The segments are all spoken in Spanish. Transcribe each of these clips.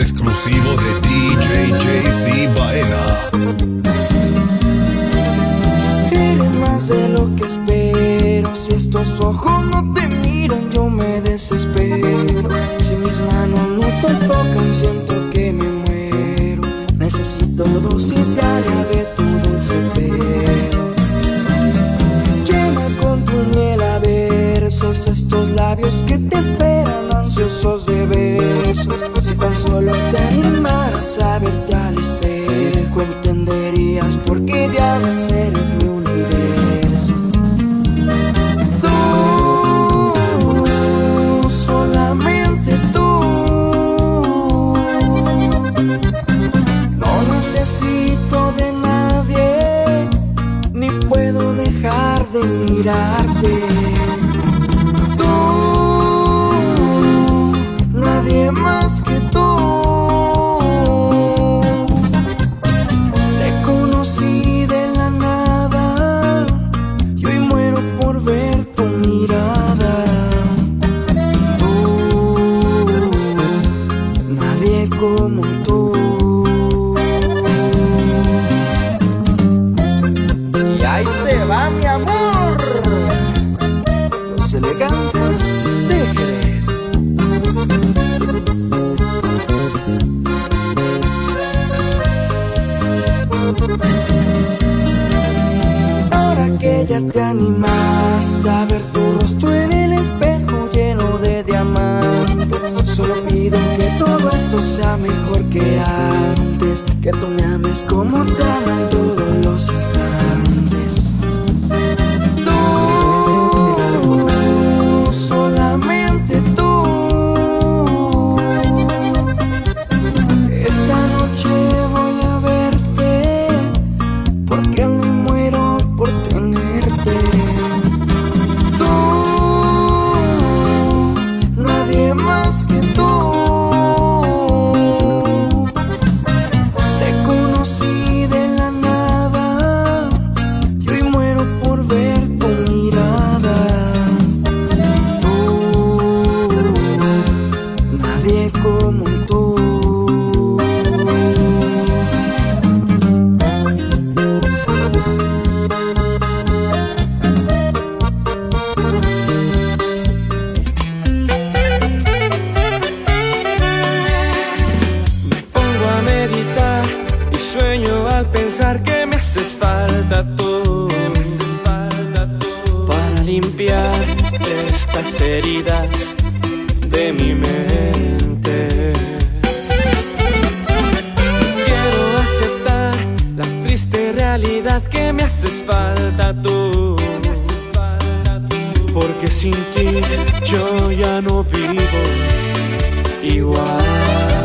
exclusivo de DJJC. antes que tú me ames como te aman todos los instantes. que me haces falta tú. Porque sin ti yo ya no vivo igual.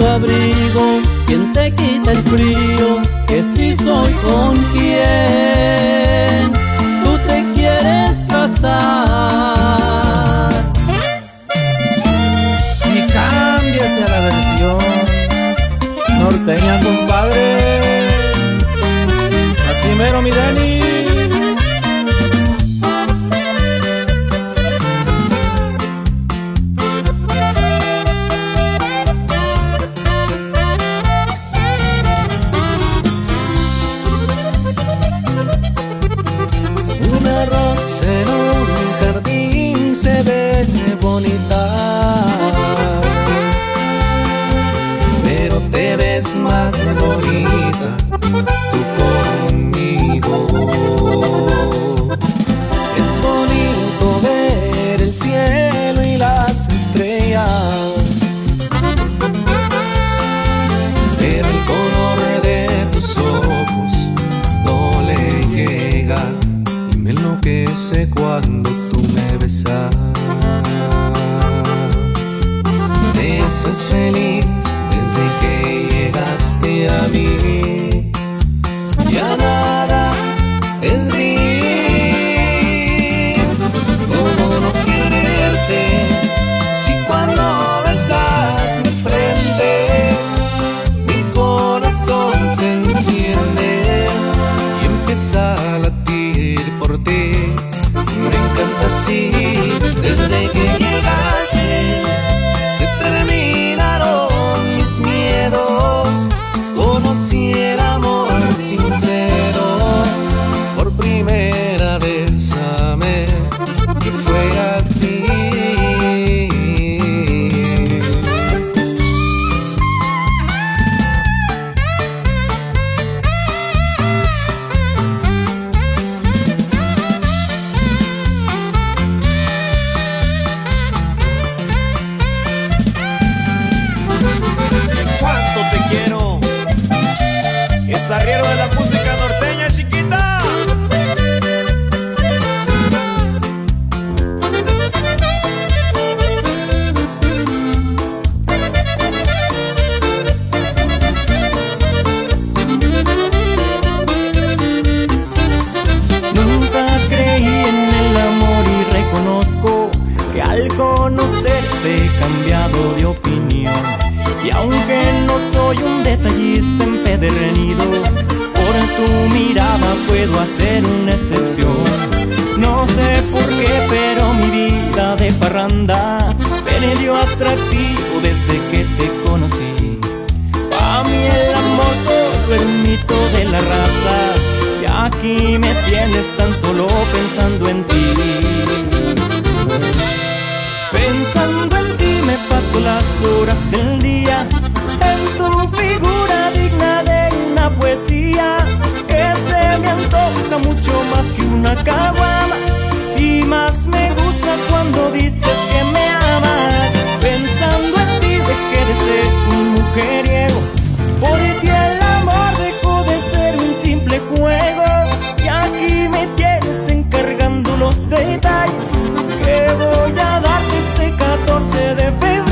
Abrigo, quien te quita el frío, que si soy con quien tú te quieres casar. camino. Hacer una excepción. No sé por qué, pero mi vida de parranda perdió atractivo desde que te conocí. Pa' mí el amor solo es mito de la raza Y aquí me tienes tan solo pensando en ti Pensando en ti me paso las horas del día En tu figura digna de una poesía mucho más que una caguama. Y más me gusta cuando dices que me amas. Pensando en ti dejé de ser un mujeriego. Por ti el amor dejó de ser un simple juego. Y aquí me tienes encargando los detalles Que voy a darte este 14 de febrero.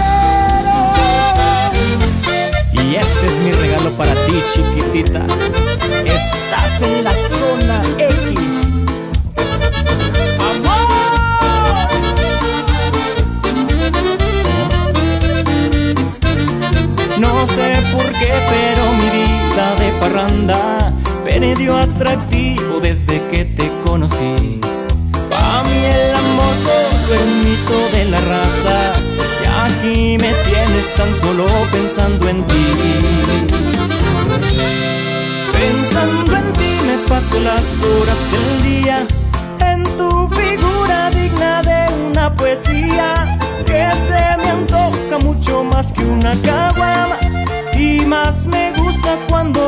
Y este es mi regalo para ti chiquitita. Estás en la atractivo desde que te conocí. A mí el amor solo de la raza. Y aquí me tienes tan solo pensando en ti. Pensando en ti me paso las horas del día. En tu figura digna de una poesía. Que se me antoja mucho más que una caguama. Y más me gusta cuando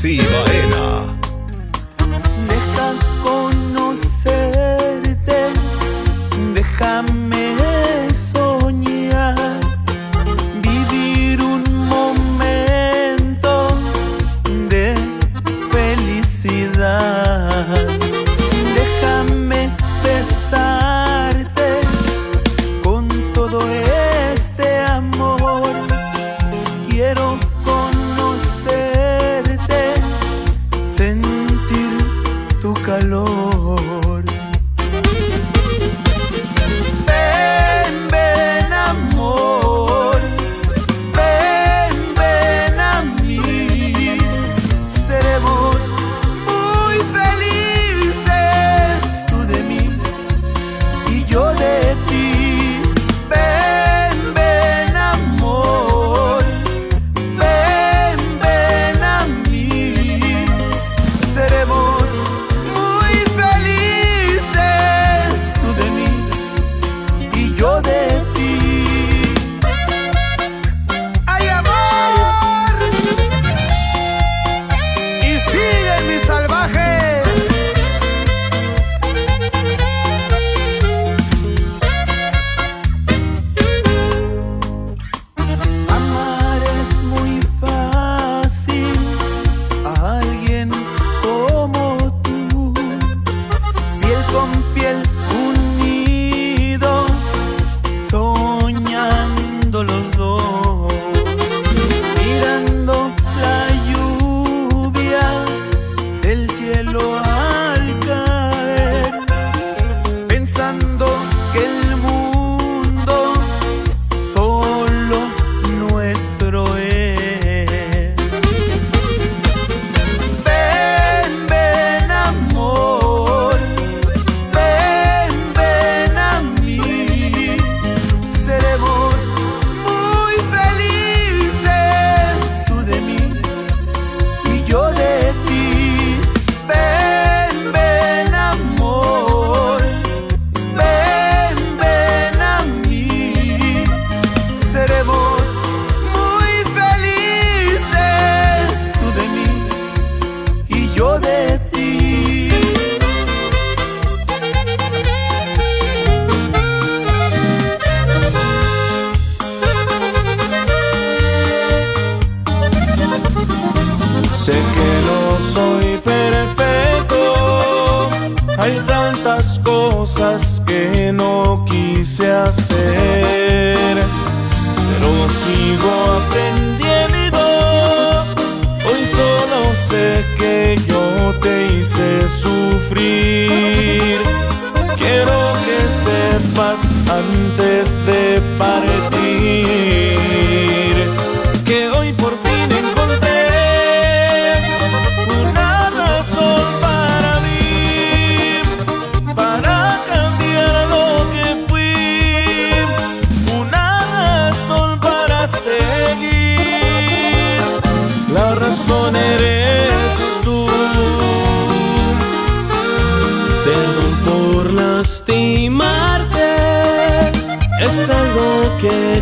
see, but it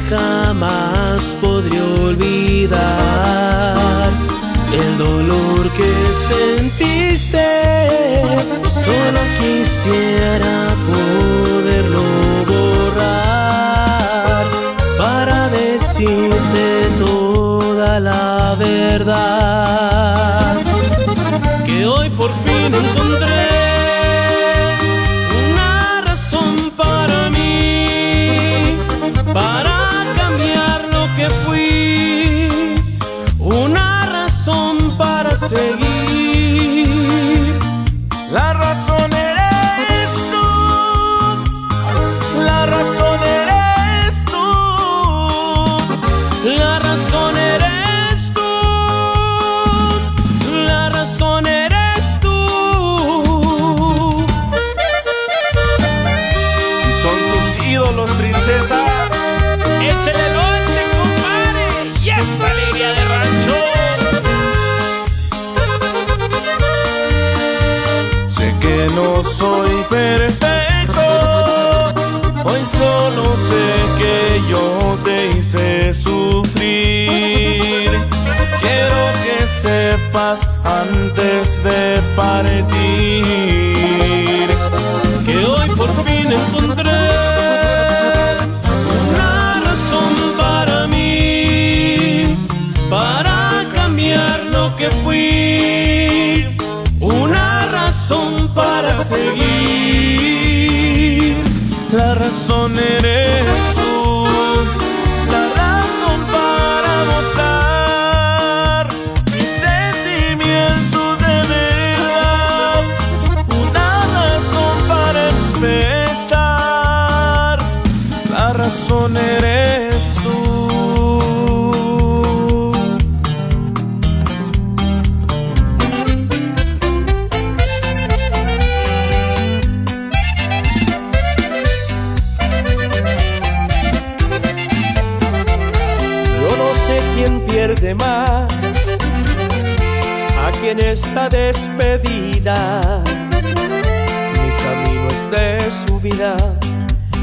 jamás podré olvidar. El dolor que sentiste, solo quisiera poderlo borrar para decirte toda la verdad. Razón para seguir. Esta despedida. Mi camino es de subida,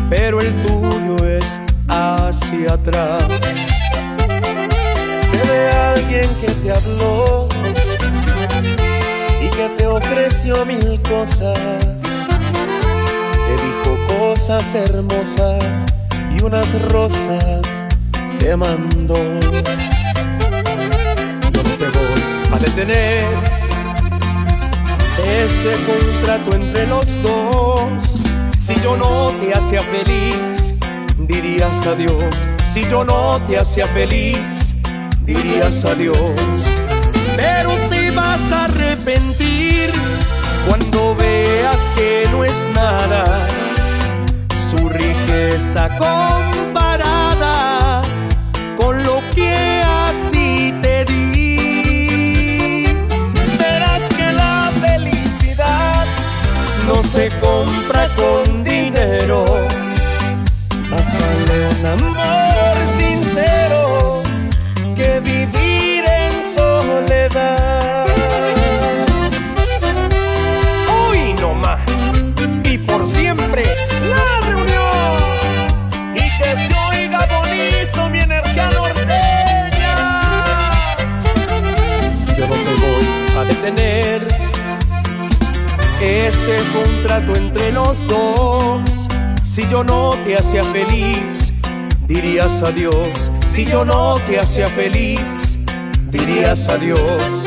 pero el tuyo es hacia atrás. Sé de alguien que te habló y que te ofreció mil cosas. Te dijo cosas hermosas y unas rosas te mandó. Yo no te voy a detener ese contrato entre los dos. Si yo no te hacía feliz, dirías adiós. Si yo no te hacía feliz, dirías adiós. Pero te vas a arrepentir cuando veas que no es nada su riqueza comparada que a ti te di. no se compra con dinero. Más vale un amor te hacía feliz, dirías adiós. Si yo no te hacía feliz, dirías adiós.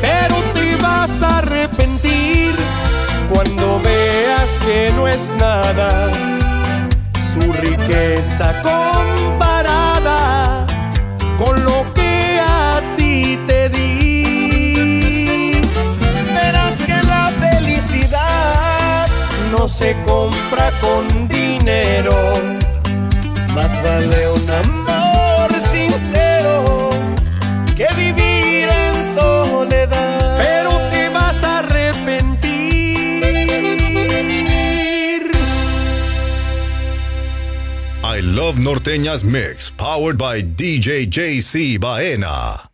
Pero te vas a arrepentir cuando veas que no es nada su riqueza comparada compra con dinero. Más vale un amor sincero que vivir en soledad. Pero te vas a arrepentir. I love Norteñas Mix, powered by DJ JC Baena.